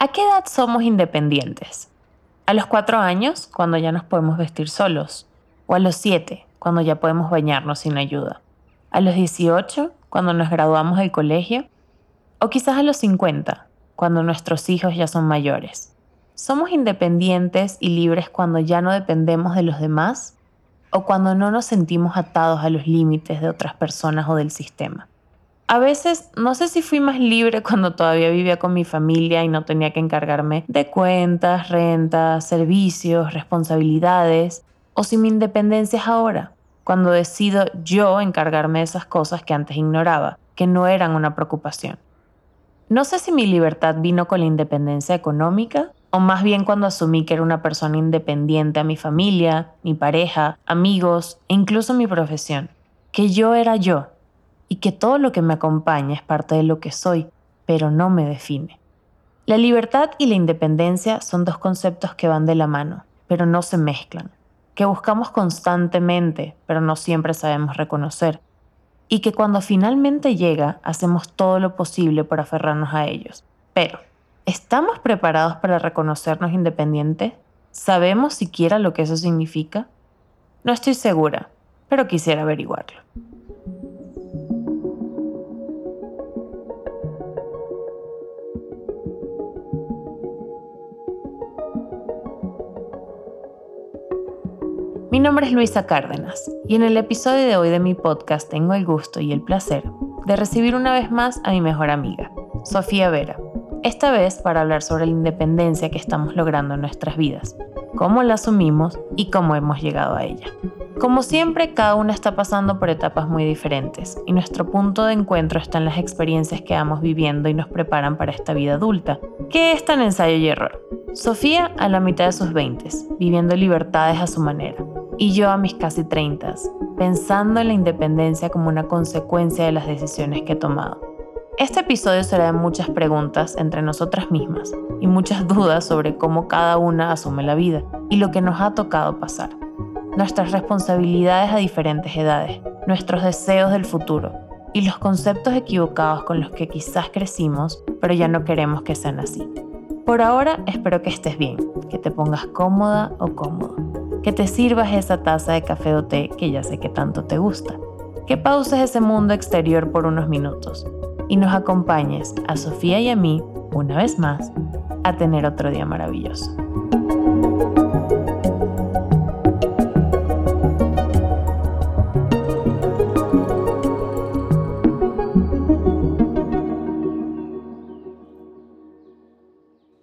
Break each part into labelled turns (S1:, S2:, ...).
S1: ¿A qué edad somos independientes? ¿A los cuatro años, cuando ya nos podemos vestir solos? ¿O a los siete, cuando ya podemos bañarnos sin ayuda? ¿A los 18, cuando nos graduamos del colegio? ¿O quizás a los 50, cuando nuestros hijos ya son mayores? ¿Somos independientes y libres cuando ya no dependemos de los demás? ¿O cuando no nos sentimos atados a los límites de otras personas o del sistema? A veces no sé si fui más libre cuando todavía vivía con mi familia y no tenía que encargarme de cuentas, rentas, servicios, responsabilidades, o si mi independencia es ahora, cuando decido yo encargarme de esas cosas que antes ignoraba, que no eran una preocupación. No sé si mi libertad vino con la independencia económica o más bien cuando asumí que era una persona independiente a mi familia, mi pareja, amigos e incluso mi profesión, que yo era yo y que todo lo que me acompaña es parte de lo que soy, pero no me define. La libertad y la independencia son dos conceptos que van de la mano, pero no se mezclan, que buscamos constantemente, pero no siempre sabemos reconocer, y que cuando finalmente llega hacemos todo lo posible por aferrarnos a ellos. Pero, ¿estamos preparados para reconocernos independientes? ¿Sabemos siquiera lo que eso significa? No estoy segura, pero quisiera averiguarlo. Mi nombre es Luisa Cárdenas y en el episodio de hoy de mi podcast tengo el gusto y el placer de recibir una vez más a mi mejor amiga, Sofía Vera. Esta vez para hablar sobre la independencia que estamos logrando en nuestras vidas, cómo la asumimos y cómo hemos llegado a ella. Como siempre, cada una está pasando por etapas muy diferentes y nuestro punto de encuentro está en las experiencias que vamos viviendo y nos preparan para esta vida adulta, que es tan ensayo y error. Sofía a la mitad de sus 20, viviendo libertades a su manera, y yo a mis casi 30, pensando en la independencia como una consecuencia de las decisiones que he tomado. Este episodio será de muchas preguntas entre nosotras mismas y muchas dudas sobre cómo cada una asume la vida y lo que nos ha tocado pasar. Nuestras responsabilidades a diferentes edades, nuestros deseos del futuro y los conceptos equivocados con los que quizás crecimos, pero ya no queremos que sean así. Por ahora espero que estés bien, que te pongas cómoda o cómodo que te sirvas esa taza de café o té que ya sé que tanto te gusta, que pauses ese mundo exterior por unos minutos y nos acompañes a Sofía y a mí, una vez más, a tener otro día maravilloso.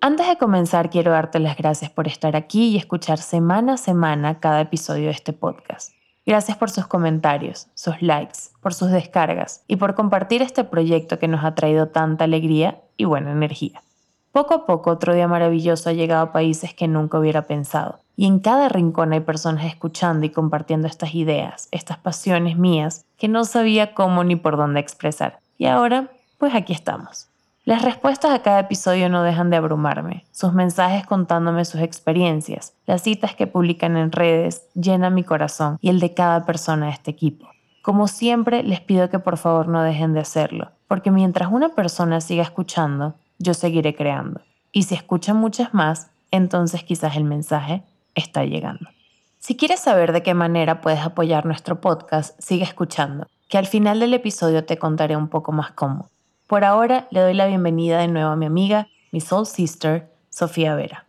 S1: Antes de comenzar, quiero darte las gracias por estar aquí y escuchar semana a semana cada episodio de este podcast. Gracias por sus comentarios, sus likes, por sus descargas y por compartir este proyecto que nos ha traído tanta alegría y buena energía. Poco a poco otro día maravilloso ha llegado a países que nunca hubiera pensado. Y en cada rincón hay personas escuchando y compartiendo estas ideas, estas pasiones mías que no sabía cómo ni por dónde expresar. Y ahora, pues aquí estamos. Las respuestas a cada episodio no dejan de abrumarme. Sus mensajes contándome sus experiencias, las citas que publican en redes llenan mi corazón y el de cada persona de este equipo. Como siempre, les pido que por favor no dejen de hacerlo, porque mientras una persona siga escuchando, yo seguiré creando. Y si escuchan muchas más, entonces quizás el mensaje está llegando. Si quieres saber de qué manera puedes apoyar nuestro podcast, sigue escuchando, que al final del episodio te contaré un poco más cómo. Por ahora le doy la bienvenida de nuevo a mi amiga, mi soul sister, Sofía Vera.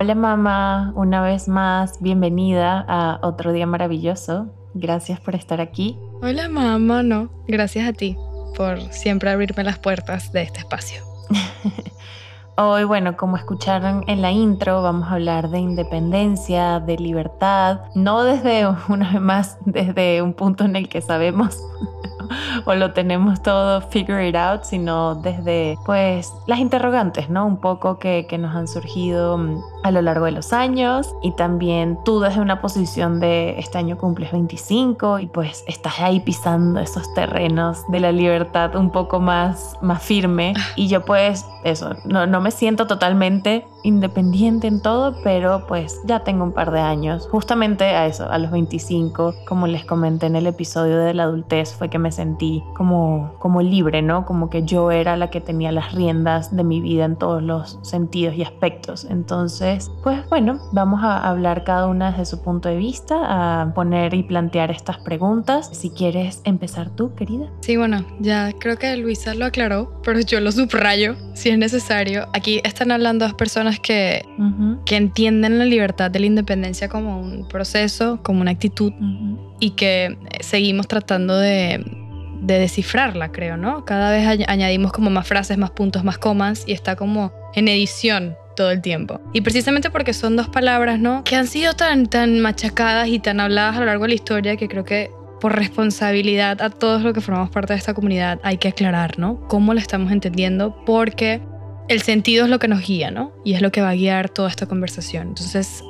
S1: Hola mamá, una vez más, bienvenida a otro día maravilloso. Gracias por estar aquí.
S2: Hola mamá, no, gracias a ti por siempre abrirme las puertas de este espacio.
S1: Hoy, bueno, como escucharon en la intro, vamos a hablar de independencia, de libertad, no desde una vez más, desde un punto en el que sabemos o lo tenemos todo figure it out, sino desde pues las interrogantes, ¿no? Un poco que, que nos han surgido mm, a lo largo de los años. Y también tú desde una posición de este año cumples 25 y pues estás ahí pisando esos terrenos de la libertad un poco más, más firme y yo pues eso, no, no me siento totalmente independiente en todo, pero pues ya tengo un par de años. Justamente a eso, a los 25, como les comenté en el episodio de la adultez, fue que me sentí como, como libre, ¿no? Como que yo era la que tenía las riendas de mi vida en todos los sentidos y aspectos. Entonces, pues bueno, vamos a hablar cada una desde su punto de vista, a poner y plantear estas preguntas. Si quieres empezar tú, querida.
S2: Sí, bueno, ya creo que Luisa lo aclaró, pero yo lo subrayo si es necesario. Aquí están hablando dos personas que, que entienden la libertad de la independencia como un proceso, como una actitud y que seguimos tratando de, de descifrarla, creo, ¿no? Cada vez añadimos como más frases, más puntos, más comas y está como en edición todo el tiempo. Y precisamente porque son dos palabras, ¿no? Que han sido tan, tan machacadas y tan habladas a lo largo de la historia que creo que por responsabilidad a todos los que formamos parte de esta comunidad hay que aclarar, ¿no? Cómo la estamos entendiendo porque el sentido es lo que nos guía, ¿no? Y es lo que va a guiar toda esta conversación. Entonces,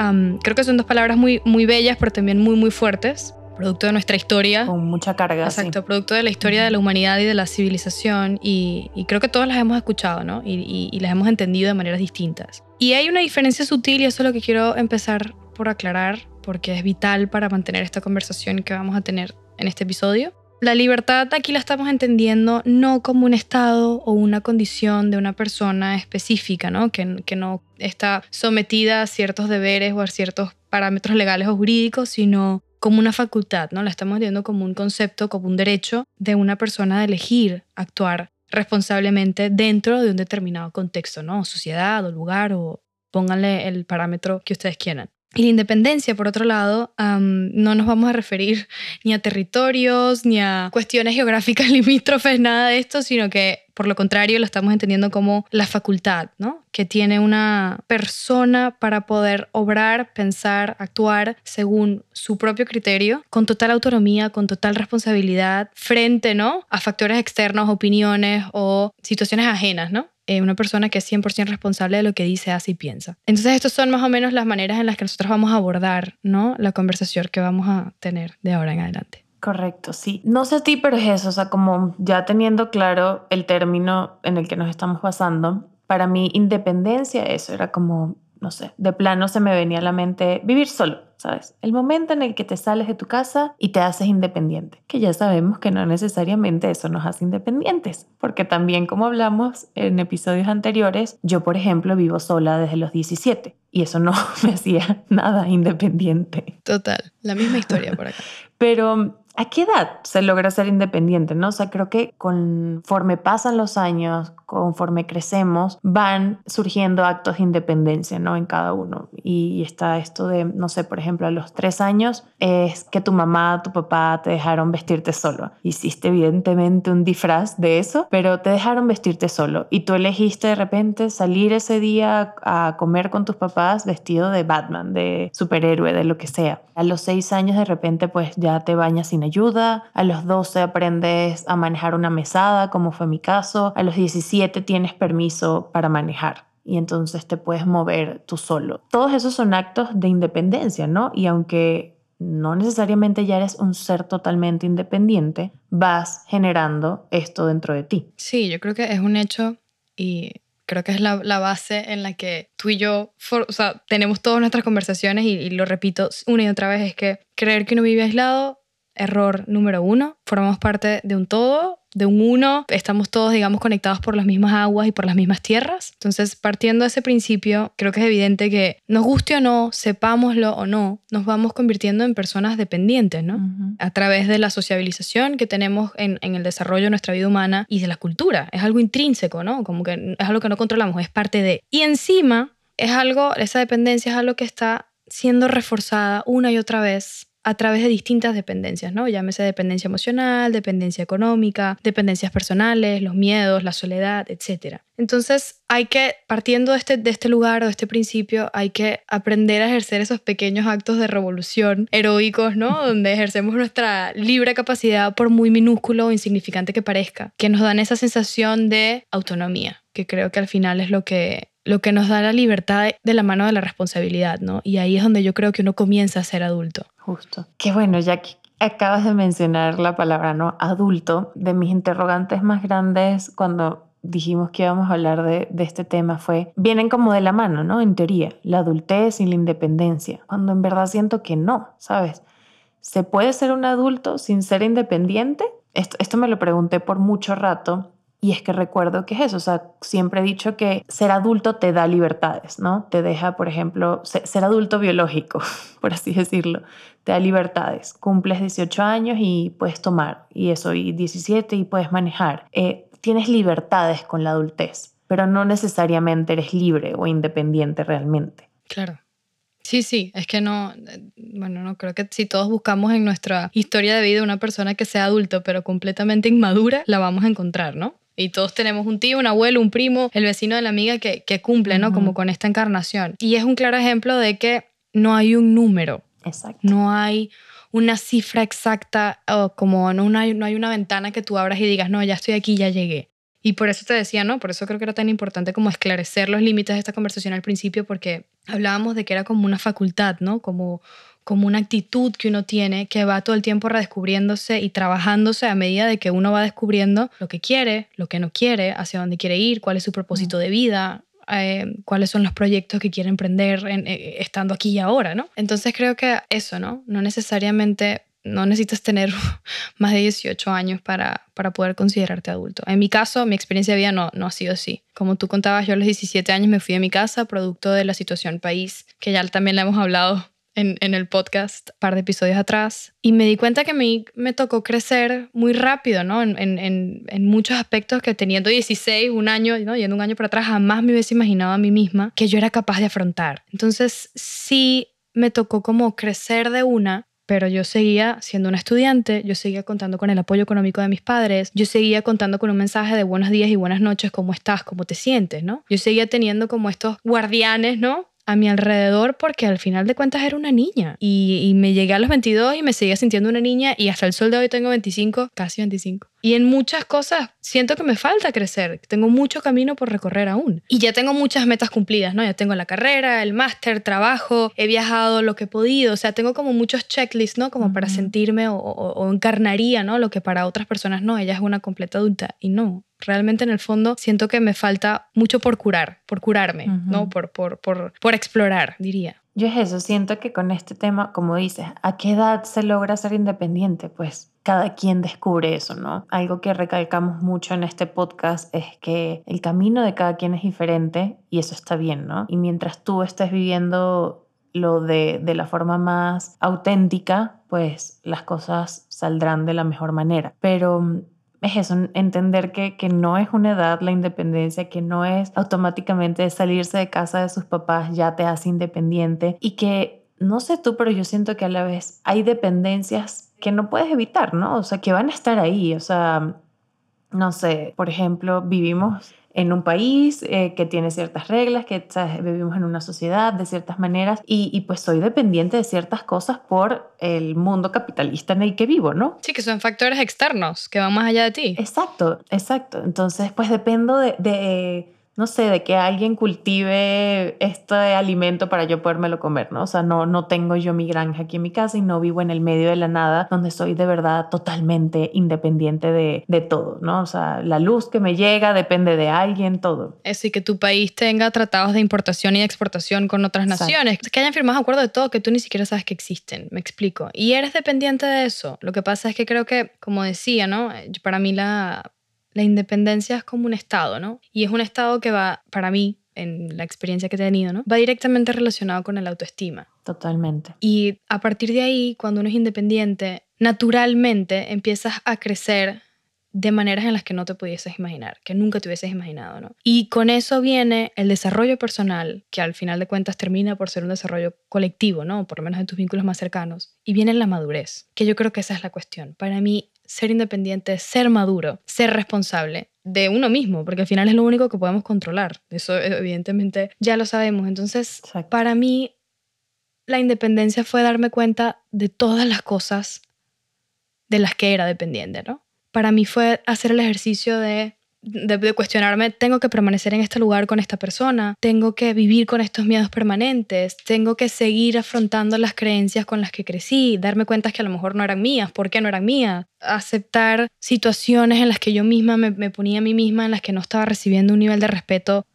S2: creo que son dos palabras muy, muy bellas, pero también muy, muy fuertes producto de nuestra historia.
S1: Con mucha carga.
S2: Exacto, producto de la historia de la humanidad y de la civilización. Y, creo que todas las hemos escuchado, ¿no? Y, y, las hemos entendido de maneras distintas. Y hay una diferencia sutil y eso es lo que quiero empezar por aclarar, porque es vital para mantener esta conversación que vamos a tener en este episodio. La libertad aquí la estamos entendiendo no como un estado o una condición de una persona específica, ¿no? Que, que no está sometida a ciertos deberes o a ciertos parámetros legales o jurídicos, sino como una facultad, ¿no? La estamos viendo como un concepto, como un derecho de una persona de elegir actuar responsablemente dentro de un determinado contexto, ¿no? Sociedad o lugar o pónganle el parámetro que ustedes quieran. Y la independencia, por otro lado, no nos vamos a referir ni a territorios, ni a cuestiones geográficas limítrofes, nada de esto, sino que por lo contrario lo estamos entendiendo como la facultad, ¿no? Que tiene una persona para poder obrar, pensar, actuar según su propio criterio, con total autonomía, con total responsabilidad, frente, ¿no? A factores externos, opiniones o situaciones ajenas, ¿no? Eh, una persona que es 100% responsable de lo que dice, hace y piensa. Entonces, estas son más o menos las maneras en las que nosotros vamos a abordar ¿no? la conversación que vamos a tener de ahora en adelante.
S1: Correcto, sí. No sé a ti, pero es eso, o sea, como ya teniendo claro el término en el que nos estamos basando, para mí independencia, eso era como no sé, de plano se me venía a la mente vivir solo, ¿sabes? El momento en el que te sales de tu casa y te haces independiente, que ya sabemos que no necesariamente eso nos hace independientes, porque también como hablamos en episodios anteriores, yo por ejemplo vivo sola desde los 17 y eso no me hacía nada independiente.
S2: Total, la misma historia por acá.
S1: Pero ¿A qué edad se logra ser independiente? ¿no? O sea, creo que conforme pasan los años, conforme crecemos, van surgiendo actos de independencia ¿no? en cada uno. Y está esto de, no sé, por ejemplo, a los tres años es que tu mamá, tu papá te dejaron vestirte solo. Hiciste evidentemente un disfraz de eso, pero te dejaron vestirte solo. Y tú elegiste de repente salir ese día a comer con tus papás vestido de Batman, de superhéroe, de lo que sea. A los seis años de repente pues ya te bañas sin ayuda, a los 12 aprendes a manejar una mesada, como fue mi caso, a los 17 tienes permiso para manejar y entonces te puedes mover tú solo. Todos esos son actos de independencia, ¿no? Y aunque no necesariamente ya eres un ser totalmente independiente, vas generando esto dentro de ti.
S2: Sí, yo creo que es un hecho y creo que es la, base en la que tú y yo o sea, tenemos todas nuestras conversaciones y, y, lo repito una y otra vez, es que creer que uno vive aislado error número uno. Formamos parte de un todo, de un uno. Estamos todos, digamos, conectados por las mismas aguas y por las mismas tierras. Entonces, partiendo de ese principio, creo que es evidente que nos guste o no, sepámoslo o no, nos vamos convirtiendo en personas dependientes, ¿no? A través de la sociabilización que tenemos en, en, el desarrollo de nuestra vida humana y de la cultura. Es algo intrínseco, ¿no? Como que es algo que no controlamos, es parte de. Y encima, es algo, esa dependencia es algo que está siendo reforzada una y otra vez a través de distintas dependencias, ¿no? Llámese dependencia emocional, dependencia económica, dependencias personales, los miedos, la soledad, etc. Entonces hay que, partiendo de este, de este lugar o de este principio, hay que aprender a ejercer esos pequeños actos de revolución heroicos, ¿no? Donde ejercemos nuestra libre capacidad por muy minúsculo o insignificante que parezca, que nos dan esa sensación de autonomía, que creo que al final es lo que lo que nos da la libertad de la mano de la responsabilidad, ¿no? Y ahí es donde yo creo que uno comienza a ser adulto.
S1: Justo. Qué bueno, ya que acabas de mencionar la palabra, ¿no? Adulto. De mis interrogantes más grandes cuando dijimos que íbamos a hablar de, de, este tema fue, vienen como de la mano, ¿no? En teoría, la adultez y la independencia, cuando en verdad siento que no, ¿sabes? ¿Se puede ser un adulto sin ser independiente? esto, esto me lo pregunté por mucho rato y es que recuerdo que es eso, o sea, siempre he dicho que ser adulto te da libertades, ¿no? Te deja, por ejemplo, ser, adulto biológico, por así decirlo, te da libertades. Cumples 18 años y puedes tomar, y eso, y 17 y puedes manejar. Eh, tienes libertades con la adultez, pero no necesariamente eres libre o independiente realmente.
S2: Claro. Sí, sí, es que no, bueno, no creo que si todos buscamos en nuestra historia de vida una persona que sea adulto pero completamente inmadura, la vamos a encontrar, ¿no? Y todos tenemos un tío, un abuelo, un primo, el vecino de la amiga que, que cumple, ¿no? Como con esta encarnación. Y es un claro ejemplo de que no hay un número.
S1: Exacto.
S2: No hay una cifra exacta o como no hay, no hay una ventana que tú abras y digas, no, ya estoy aquí, ya llegué. Y por eso te decía, ¿no? Por eso creo que era tan importante como esclarecer los límites de esta conversación al principio, porque hablábamos de que era como una facultad, ¿no? Como, como una actitud que uno tiene que va todo el tiempo redescubriéndose y trabajándose a medida de que uno va descubriendo lo que quiere, lo que no quiere, hacia dónde quiere ir, cuál es su propósito de vida, eh, cuáles son los proyectos que quiere emprender eh, estando aquí y ahora, ¿no? Entonces creo que eso, ¿no? No necesariamente no necesitas tener más de 18 años para, para poder considerarte adulto. En mi caso, mi experiencia de vida no, no ha sido así. Como tú contabas, yo a los 17 años me fui a mi casa, producto de la situación país, que ya también la hemos hablado en, el podcast un par de episodios atrás y me di cuenta que mí me tocó crecer muy rápido, ¿no? En, en, en, muchos aspectos que teniendo 16, un año, ¿no? Yendo un año para atrás, jamás me hubiese imaginado a mí misma que yo era capaz de afrontar. Entonces, sí me tocó como crecer de una pero yo seguía siendo una estudiante, yo seguía contando con el apoyo económico de mis padres, yo seguía contando con un mensaje de buenos días y buenas noches, ¿cómo estás? ¿Cómo te sientes? ¿no? Yo seguía teniendo como estos guardianes, ¿no? A mi alrededor porque al final de cuentas era una niña y, me llegué a los 22 y me seguía sintiendo una niña y hasta el sol de hoy tengo 25, casi 25. Y en muchas cosas siento que me falta crecer, tengo mucho camino por recorrer aún. Y ya tengo muchas metas cumplidas, ¿no? Ya tengo la carrera, el máster, trabajo, he viajado lo que he podido, o sea, tengo como muchos checklists, ¿no? Como para sentirme o, o encarnaría, ¿no? Lo que para otras personas no, ella es una completa adulta y no, realmente en el fondo siento que me falta mucho por curar, por curarme, ¿no? Por, por, por, por explorar, diría.
S1: Yo es eso, siento que con este tema, como dices, ¿a qué edad se logra ser independiente? Pues cada quien descubre eso, ¿no? Algo que recalcamos mucho en este podcast es que el camino de cada quien es diferente y eso está bien, ¿no? Y mientras tú estés viviendo lo de, de la forma más auténtica, pues las cosas saldrán de la mejor manera. Pero es eso, entender que, que no es una edad la independencia, que no es automáticamente salirse de casa de sus papás ya te hace independiente y que, no sé tú, pero yo siento que a la vez hay dependencias que no puedes evitar, ¿no? O sea, que van a estar ahí, o sea, no sé, por ejemplo, vivimos en un país eh, que tiene ciertas reglas, que vivimos en una sociedad de ciertas maneras y, y, pues soy dependiente de ciertas cosas por el mundo capitalista en el que vivo, ¿no?
S2: Sí, que son factores externos que van más allá de ti.
S1: Exacto, exacto. Entonces, pues dependo de, de no sé, de que alguien cultive este alimento para yo podérmelo comer, ¿no? O sea, no, no tengo yo mi granja aquí en mi casa y no vivo en el medio de la nada donde soy de verdad totalmente independiente de, de todo, ¿no? O sea, la luz que me llega depende de alguien, todo.
S2: Es decir, que tu país tenga tratados de importación y exportación con otras naciones, que hayan firmado acuerdos de todo que tú ni siquiera sabes que existen, me explico. Y eres dependiente de eso. Lo que pasa es que creo que, como decía, ¿no? Para mí la la independencia es como un estado, ¿no? Y es un estado que va, para mí, en la experiencia que he tenido, ¿no? Va directamente relacionado con el autoestima.
S1: Totalmente.
S2: Y a partir de ahí, cuando uno es independiente, naturalmente empiezas a crecer de maneras en las que no te pudieses imaginar, que nunca te hubieses imaginado, ¿no? Y con eso viene el desarrollo personal, que al final de cuentas termina por ser un desarrollo colectivo, ¿no? Por lo menos en tus vínculos más cercanos. Y viene la madurez, que yo creo que esa es la cuestión. Para mí, ser independiente, ser maduro, ser responsable de uno mismo, porque al final es lo único que podemos controlar. Eso evidentemente ya lo sabemos. Entonces, para mí, la independencia fue darme cuenta de todas las cosas de las que era dependiente, ¿no? Para mí fue hacer el ejercicio de de, cuestionarme, tengo que permanecer en este lugar con esta persona, tengo que vivir con estos miedos permanentes, tengo que seguir afrontando las creencias con las que crecí, darme cuenta que a lo mejor no eran mías, ¿por qué no eran mías? Aceptar situaciones en las que yo misma me, me ponía a mí misma, en las que no estaba recibiendo un nivel de respeto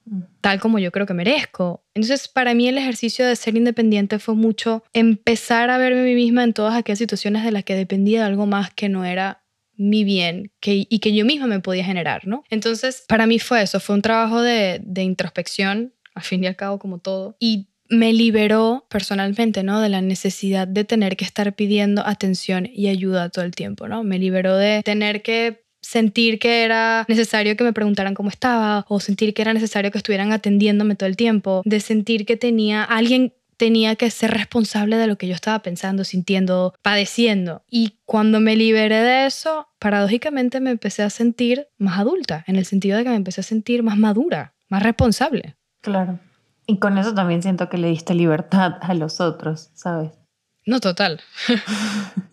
S2: tal como yo creo que merezco. Entonces, para mí el ejercicio de ser independiente fue mucho empezar a verme a mí misma en todas aquellas situaciones de las que dependía de algo más que no era mi bien que, y que yo misma me podía generar, ¿no? Entonces, para mí fue eso, fue un trabajo de, de introspección, al fin y al cabo como todo, y me liberó personalmente, ¿no? De la necesidad de tener que estar pidiendo atención y ayuda todo el tiempo, ¿no? Me liberó de tener que sentir que era necesario que me preguntaran cómo estaba o sentir que era necesario que estuvieran atendiéndome todo el tiempo, de sentir que tenía alguien tenía que ser responsable de lo que yo estaba pensando, sintiendo, padeciendo. Y cuando me liberé de eso, paradójicamente me empecé a sentir más adulta, en el sentido de que me empecé a sentir más madura, más responsable.
S1: Claro. Y con eso también siento que le diste libertad a los otros, ¿sabes?
S2: No, total.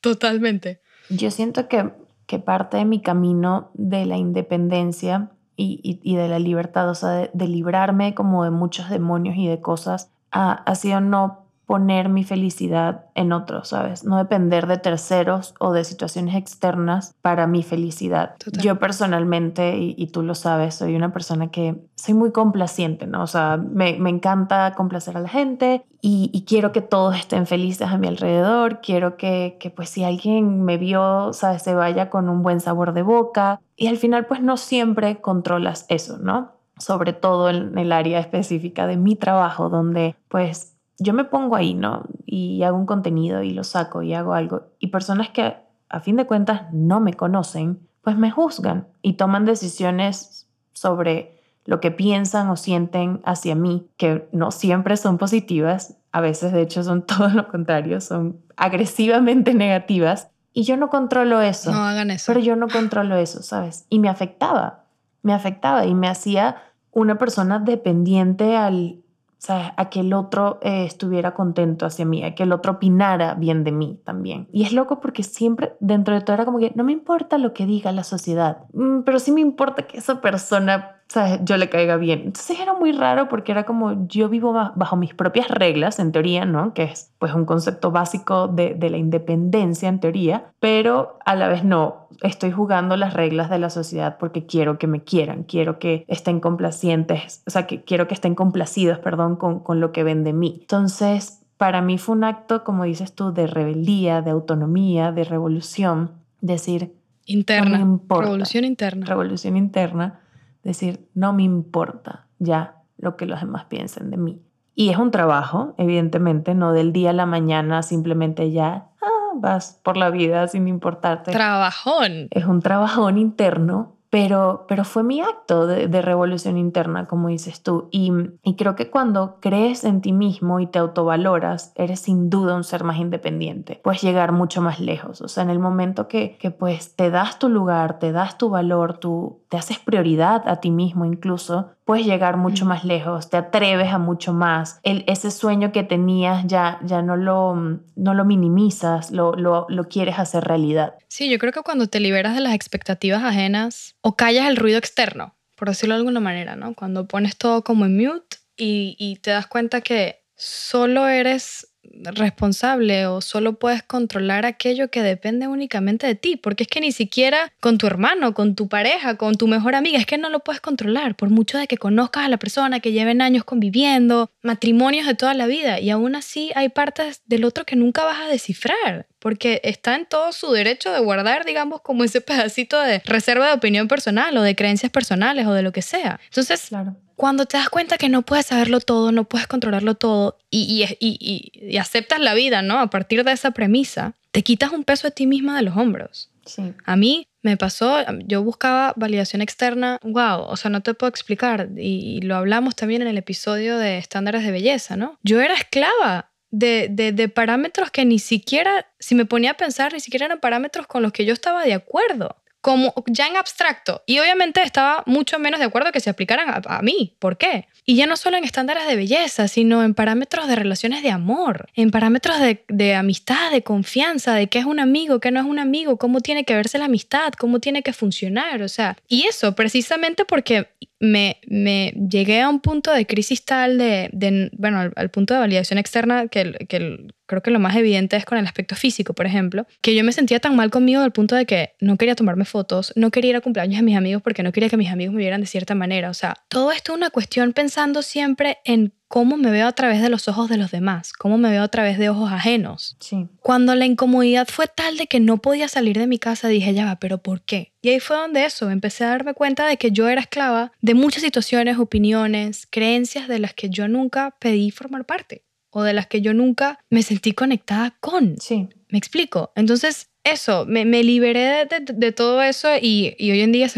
S2: Totalmente.
S1: Yo siento que, que, parte de mi camino de la independencia y, de la libertad, o sea, de, librarme como de muchos demonios y de cosas, ha, ha sido no poner mi felicidad en otros, ¿sabes? No depender de terceros o de situaciones externas para mi felicidad. Yo personalmente, y, tú lo sabes, soy una persona que soy muy complaciente, ¿no? O sea, me, me encanta complacer a la gente y, quiero que todos estén felices a mi alrededor, quiero que, que pues si alguien me vio, ¿sabes? Se vaya con un buen sabor de boca y al final pues no siempre controlas eso, ¿no? Sobre todo en el área específica de mi trabajo, donde pues yo me pongo ahí, ¿no? Y hago un contenido y lo saco y hago algo. Y personas que a fin de cuentas no me conocen, pues me juzgan y toman decisiones sobre lo que piensan o sienten hacia mí, que no siempre son positivas, a veces de hecho son todo lo contrario, son agresivamente negativas. Y yo no controlo eso.
S2: No hagan eso.
S1: Pero yo no controlo eso, ¿sabes? Y me afectaba, me afectaba y me hacía una persona dependiente al, sea, a que el otro eh, estuviera contento hacia mí, a que el otro opinara bien de mí también. Y es loco porque siempre dentro de todo era como que no me importa lo que diga la sociedad, mm, pero sí me importa que esa persona sea, yo le caiga bien. Entonces era muy raro porque era como yo vivo bajo mis propias reglas, en teoría, ¿no? Que es pues un concepto básico de, de, la independencia, en teoría, pero a la vez no, estoy jugando las reglas de la sociedad porque quiero que me quieran, quiero que estén complacientes, o sea, que quiero que estén complacidos, perdón, con, con lo que ven de mí. Entonces, para mí fue un acto, como dices tú, de rebeldía, de autonomía, de revolución, decir...
S2: Interna. revolución interna.
S1: Revolución interna decir, no me importa ya lo que los demás piensen de mí. Y es un trabajo, evidentemente, no del día a la mañana simplemente ya ah, vas por la vida sin importarte.
S2: Trabajón.
S1: Es un trabajón interno pero, pero fue mi acto de, revolución interna, como dices tú. Y, y, creo que cuando crees en ti mismo y te autovaloras, eres sin duda un ser más independiente. Puedes llegar mucho más lejos. O sea, en el momento que, que pues te das tu lugar, te das tu valor, tú te haces prioridad a ti mismo incluso, puedes llegar mucho más lejos, te atreves a mucho más. El, ese sueño que tenías ya, ya no, lo, no lo minimizas, lo, lo, lo quieres hacer realidad.
S2: Sí, yo creo que cuando te liberas de las expectativas ajenas o callas el ruido externo, por decirlo de alguna manera, ¿no? Cuando pones todo como en mute y, y te das cuenta que solo eres responsable o solo puedes controlar aquello que depende únicamente de ti, porque es que ni siquiera con tu hermano, con tu pareja, con tu mejor amiga, es que no lo puedes controlar, por mucho de que conozcas a la persona, que lleven años conviviendo, matrimonios de toda la vida, y aún así hay partes del otro que nunca vas a descifrar, porque está en todo su derecho de guardar, digamos, como ese pedacito de reserva de opinión personal o de creencias personales o de lo que sea. Entonces, claro cuando te das cuenta que no puedes saberlo todo, no puedes controlarlo todo y, y, aceptas la vida, ¿no? A partir de esa premisa, te quitas un peso de ti misma de los hombros.
S1: Sí.
S2: A mí me pasó, yo buscaba validación externa, wow, o sea, no te puedo explicar, y, lo hablamos también en el episodio de estándares de belleza, ¿no? Yo era esclava de, de, de, parámetros que ni siquiera, si me ponía a pensar, ni siquiera eran parámetros con los que yo estaba de acuerdo como ya en abstracto. Y obviamente estaba mucho menos de acuerdo que se aplicaran a, mí. ¿Por qué? Y ya no solo en estándares de belleza, sino en parámetros de relaciones de amor, en parámetros de, amistad, de confianza, de qué es un amigo, qué no es un amigo, cómo tiene que verse la amistad, cómo tiene que funcionar. O sea, y eso precisamente porque me, me llegué a un punto de crisis tal de, de bueno, al, punto de validación externa que, que creo que lo más evidente es con el aspecto físico, por ejemplo, que yo me sentía tan mal conmigo al punto de que no quería tomarme fotos, no quería ir a cumpleaños de mis amigos porque no quería que mis amigos me vieran de cierta manera. O sea, todo esto es una cuestión pensando siempre en cómo me veo a través de los ojos de los demás, cómo me veo a través de ojos ajenos.
S1: Sí.
S2: Cuando la incomodidad fue tal de que no podía salir de mi casa, dije, ya va, pero ¿por qué? Y ahí fue donde eso, empecé a darme cuenta de que yo era esclava de muchas situaciones, opiniones, creencias de las que yo nunca pedí formar parte o de las que yo nunca me sentí conectada con.
S1: Sí.
S2: ¿Me explico? Entonces, eso, me, me liberé de, de, de, todo eso y, y, hoy en día,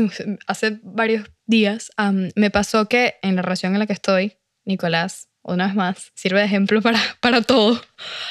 S2: hace varios días, um, me pasó que en la relación en la que estoy, Nicolás, una vez más, sirve de ejemplo para, para todo.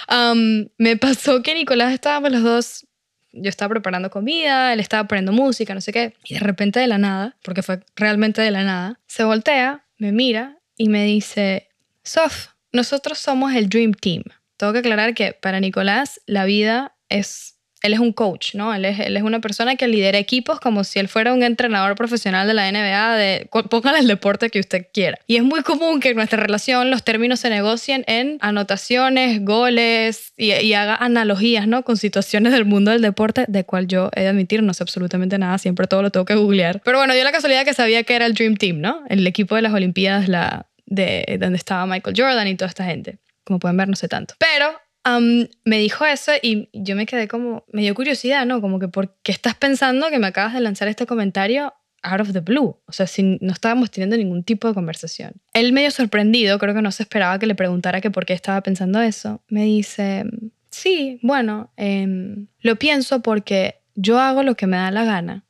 S2: Um, me pasó que Nicolás estábamos los dos, yo estaba preparando comida, él estaba poniendo música, no sé qué, y de repente de la nada, porque fue realmente de la nada, se voltea, me mira y me dice, Sof, nosotros somos el Dream Team. Tengo que aclarar que para Nicolás la vida es él es un coach, ¿no? Él es, él es, una persona que lidera equipos como si él fuera un entrenador profesional de la NBA, de póngale el deporte que usted quiera. Y es muy común que en nuestra relación los términos se negocien en anotaciones, goles y, y haga analogías, ¿no? Con situaciones del mundo del deporte, de cual yo he de admitir no sé absolutamente nada, siempre todo lo tengo que googlear. Pero bueno, yo la casualidad que sabía que era el Dream Team, ¿no? El equipo de las Olimpiadas, la, de donde estaba Michael Jordan y toda esta gente. Como pueden ver, no sé tanto. Pero Um, me dijo eso y yo me quedé como, me dio curiosidad, ¿no? Como que, ¿por qué estás pensando que me acabas de lanzar este comentario out of the blue? O sea, si no estábamos teniendo ningún tipo de conversación. Él medio sorprendido, creo que no se esperaba que le preguntara que por qué estaba pensando eso. Me dice, sí, bueno, eh, lo pienso porque yo hago lo que me da la gana.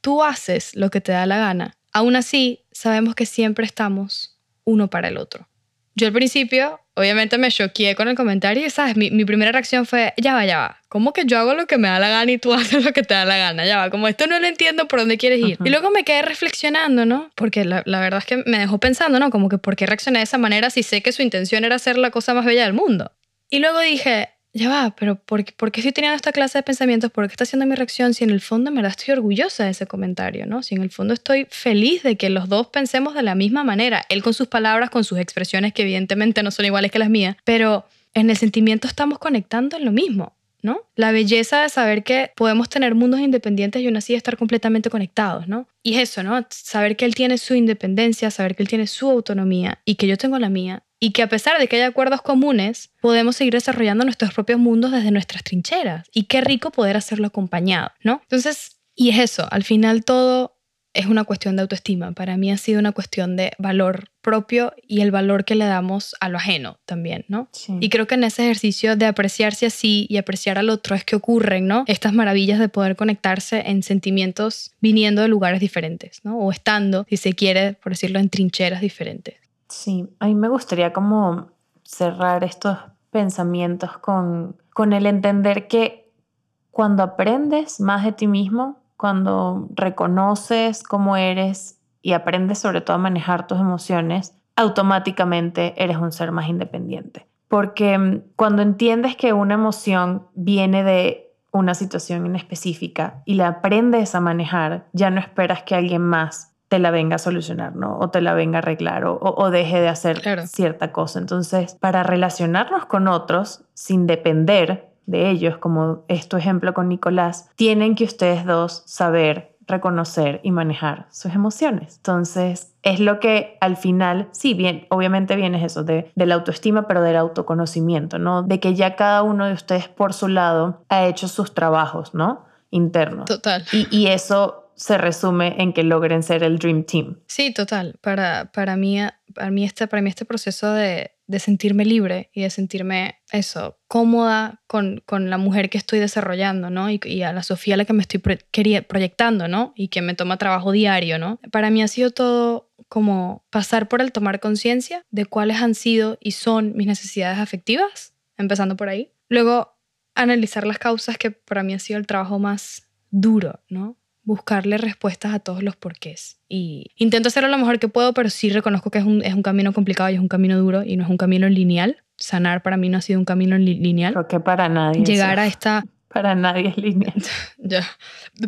S2: Tú haces lo que te da la gana. Aún así, sabemos que siempre estamos uno para el otro. Yo al principio obviamente me choqué con el comentario y, ¿sabes? Mi, mi, primera reacción fue, ya va, ya va. ¿Cómo que yo hago lo que me da la gana y tú haces lo que te da la gana? Ya va, como esto no lo entiendo por dónde quieres ir. Uh -huh. Y luego me quedé reflexionando, ¿no? Porque la, la, verdad es que me dejó pensando, ¿no? Como que ¿por qué reaccioné de esa manera si sé que su intención era hacer la cosa más bella del mundo? Y luego dije, ya va, pero ¿por, ¿por, qué estoy teniendo esta clase de pensamientos? ¿Por qué está haciendo mi reacción si en el fondo en verdad estoy orgullosa de ese comentario, ¿no? Si en el fondo estoy feliz de que los dos pensemos de la misma manera, él con sus palabras, con sus expresiones que evidentemente no son iguales que las mías, pero en el sentimiento estamos conectando en lo mismo. ¿No? La belleza de saber que podemos tener mundos independientes y aún así estar completamente conectados, ¿no? Y eso, ¿no? Saber que él tiene su independencia, saber que él tiene su autonomía y que yo tengo la mía y que a pesar de que hay acuerdos comunes, podemos seguir desarrollando nuestros propios mundos desde nuestras trincheras. Y qué rico poder hacerlo acompañado, ¿no? Entonces, y es eso, al final todo es una cuestión de autoestima. Para mí ha sido una cuestión de valor propio y el valor que le damos a lo ajeno también, ¿no?
S1: Sí.
S2: Y creo que en ese ejercicio de apreciarse así y apreciar al otro es que ocurren, ¿no? Estas maravillas de poder conectarse en sentimientos viniendo de lugares diferentes, ¿no? O estando, si se quiere, por decirlo, en trincheras diferentes.
S1: Sí, a mí me gustaría como cerrar estos pensamientos con, con el entender que cuando aprendes más de ti mismo, cuando reconoces cómo eres y aprendes sobre todo a manejar tus emociones, automáticamente eres un ser más independiente. Porque cuando entiendes que una emoción viene de una situación en específica y la aprendes a manejar, ya no esperas que alguien más te la venga a solucionar, ¿no? O te la venga a arreglar o, deje de hacer
S2: claro.
S1: cierta cosa. Entonces, para relacionarnos con otros sin depender de ellos, como es tu ejemplo con Nicolás, tienen que ustedes dos saber reconocer y manejar sus emociones. Entonces, es lo que al final, sí, bien, obviamente viene eso de, de la autoestima, pero del autoconocimiento, ¿no? De que ya cada uno de ustedes por su lado ha hecho sus trabajos, ¿no? Internos.
S2: Total.
S1: Y, y eso se resume en que logren ser el Dream Team.
S2: Sí, total. Para, para, mí, para, mí, este, para mí este proceso de, de sentirme libre y de sentirme eso, cómoda con, con la mujer que estoy desarrollando, ¿no? Y, y, a la Sofía a la que me estoy pro proyectando, ¿no? Y que me toma trabajo diario, ¿no? Para mí ha sido todo como pasar por el tomar conciencia de cuáles han sido y son mis necesidades afectivas, empezando por ahí. Luego, analizar las causas que para mí ha sido el trabajo más duro, ¿no? Buscarle respuestas a todos los porqués. Y intento hacerlo lo mejor que puedo, pero sí reconozco que es un, es un camino complicado y es un camino duro y no es un camino lineal. Sanar para mí no ha sido un camino li lineal.
S1: Creo que para nadie.
S2: Llegar a esta...
S1: Para nadie es lineal.
S2: ya.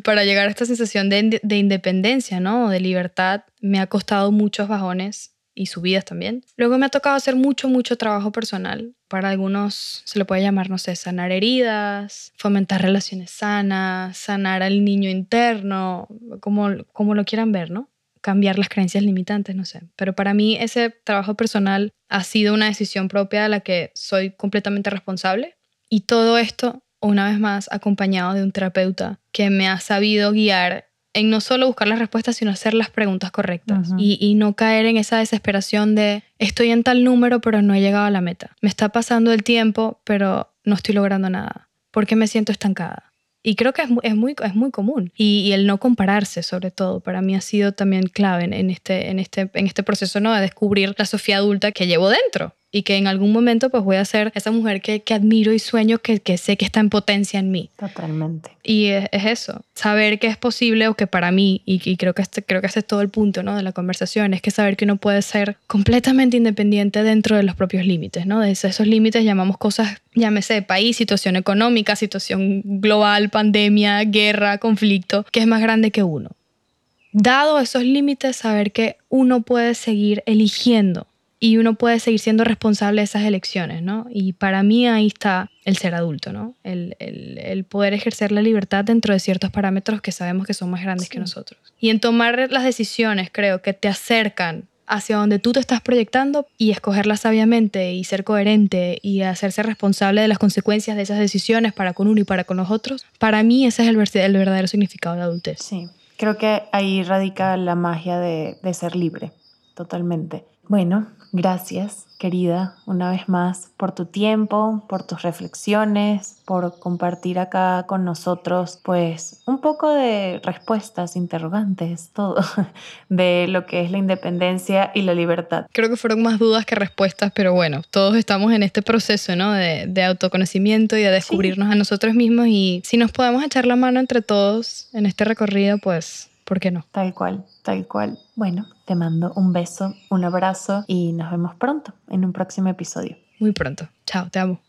S2: Para llegar a esta sensación de, de independencia, ¿no? De libertad, me ha costado muchos bajones y subidas también. Luego me ha tocado hacer mucho, mucho trabajo personal. Para algunos se le puede llamar, no sé, sanar heridas, fomentar relaciones sanas, sanar al niño interno, como, como lo quieran ver, ¿no? Cambiar las creencias limitantes, no sé. Pero para mí ese trabajo personal ha sido una decisión propia de la que soy completamente responsable. Y todo esto, una vez más, acompañado de un terapeuta que me ha sabido guiar en no solo buscar las respuestas, sino hacer las preguntas correctas y, y, no caer en esa desesperación de estoy en tal número pero no he llegado a la meta. Me está pasando el tiempo pero no estoy logrando nada. ¿Por qué me siento estancada? Y creo que es, es, muy, es muy común. Y, el no compararse, sobre todo, para mí ha sido también clave en, en, este, en, este, en este proceso ¿no? de descubrir la Sofía adulta que llevo dentro y que en algún momento pues voy a ser esa mujer que, que admiro y sueño, que, que, sé que está en potencia en mí.
S1: Totalmente.
S2: Y es, es eso, saber que es posible o que para mí, y, y, creo, que este, creo que ese es todo el punto ¿no? de la conversación, es que saber que uno puede ser completamente independiente dentro de los propios límites, ¿no? De esos límites llamamos cosas, llámese país, situación económica, situación global, pandemia, guerra, conflicto, que es más grande que uno. Dado esos límites, saber que uno puede seguir eligiendo y uno puede seguir siendo responsable de esas elecciones, ¿no? Y para mí ahí está el ser adulto, ¿no? El, el, el poder ejercer la libertad dentro de ciertos parámetros que sabemos que son más grandes sí. que nosotros. Y en tomar las decisiones, creo que te acercan hacia donde tú te estás proyectando y escogerlas sabiamente y ser coherente y hacerse responsable de las consecuencias de esas decisiones para con uno y para con los otros, para mí ese es el, el verdadero significado de adultez.
S1: Sí, creo que ahí radica la magia de, de ser libre, totalmente. Bueno, Gracias, querida, una vez más por tu tiempo, por tus reflexiones, por compartir acá con nosotros, pues un poco de respuestas, interrogantes, todo de lo que es la independencia y la libertad.
S2: Creo que fueron más dudas que respuestas, pero bueno, todos estamos en este proceso, ¿no? De, de autoconocimiento y de descubrirnos sí. a nosotros mismos y si nos podemos echar la mano entre todos en este recorrido, pues, ¿por qué no?
S1: Tal cual, tal cual. Bueno, te mando un beso, un abrazo y nos vemos pronto en un próximo episodio.
S2: Muy pronto. Chao, te amo.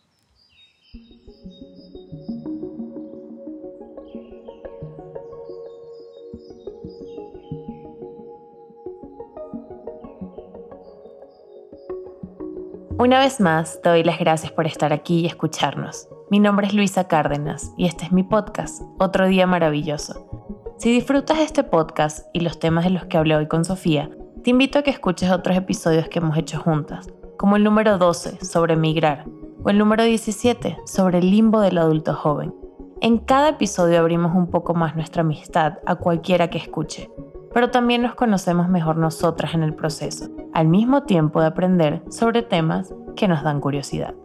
S1: Una vez más, te doy las gracias por estar aquí y escucharnos. Mi nombre es Luisa Cárdenas y este es mi podcast, Otro Día Maravilloso. Si disfrutas este podcast y los temas de los que hablé hoy con Sofía, te invito a que escuches otros episodios que hemos hecho juntas, como el número 12 sobre migrar o el número 17 sobre el limbo del adulto joven. En cada episodio abrimos un poco más nuestra amistad a cualquiera que escuche, pero también nos conocemos mejor nosotras en el proceso, al mismo tiempo de aprender sobre temas que nos dan curiosidad.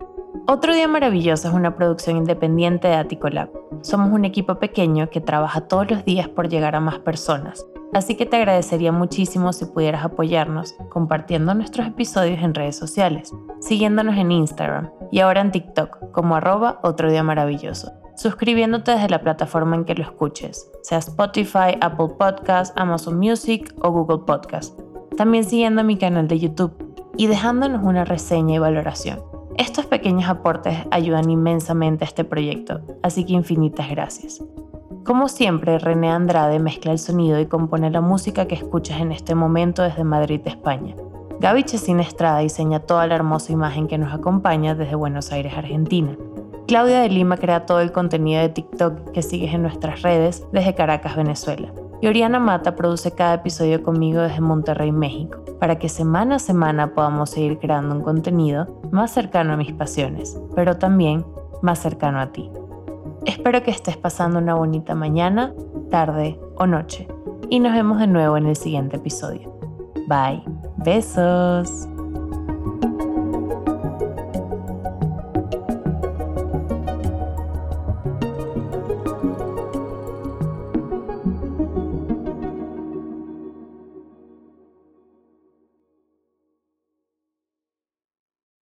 S1: Otro Día Maravilloso es una producción independiente de Aticolab. Somos un equipo pequeño que trabaja todos los días por llegar a más personas, así que te agradecería muchísimo si pudieras apoyarnos compartiendo nuestros episodios en redes sociales, siguiéndonos en Instagram y ahora en TikTok como arroba Otro Día Maravilloso, suscribiéndote desde la plataforma en que lo escuches, sea Spotify, Apple Podcast, Amazon Music o Google Podcast. También siguiendo mi canal de YouTube y dejándonos una reseña y valoración. Estos pequeños aportes ayudan inmensamente a este proyecto, así que infinitas gracias. Como siempre, René Andrade mezcla el sonido y compone la música que escuchas en este momento desde Madrid, España. Gaby Chesina Estrada diseña toda la hermosa imagen que nos acompaña desde Buenos Aires, Argentina. Claudia de Lima crea todo el contenido de TikTok que sigues en nuestras redes desde Caracas, Venezuela. Y Oriana Mata produce cada episodio conmigo desde Monterrey, México, para que semana a semana podamos seguir creando un contenido más cercano a mis pasiones, pero también más cercano a ti. Espero que estés pasando una bonita mañana, tarde o noche, y nos vemos de nuevo en el siguiente episodio. Bye. Besos.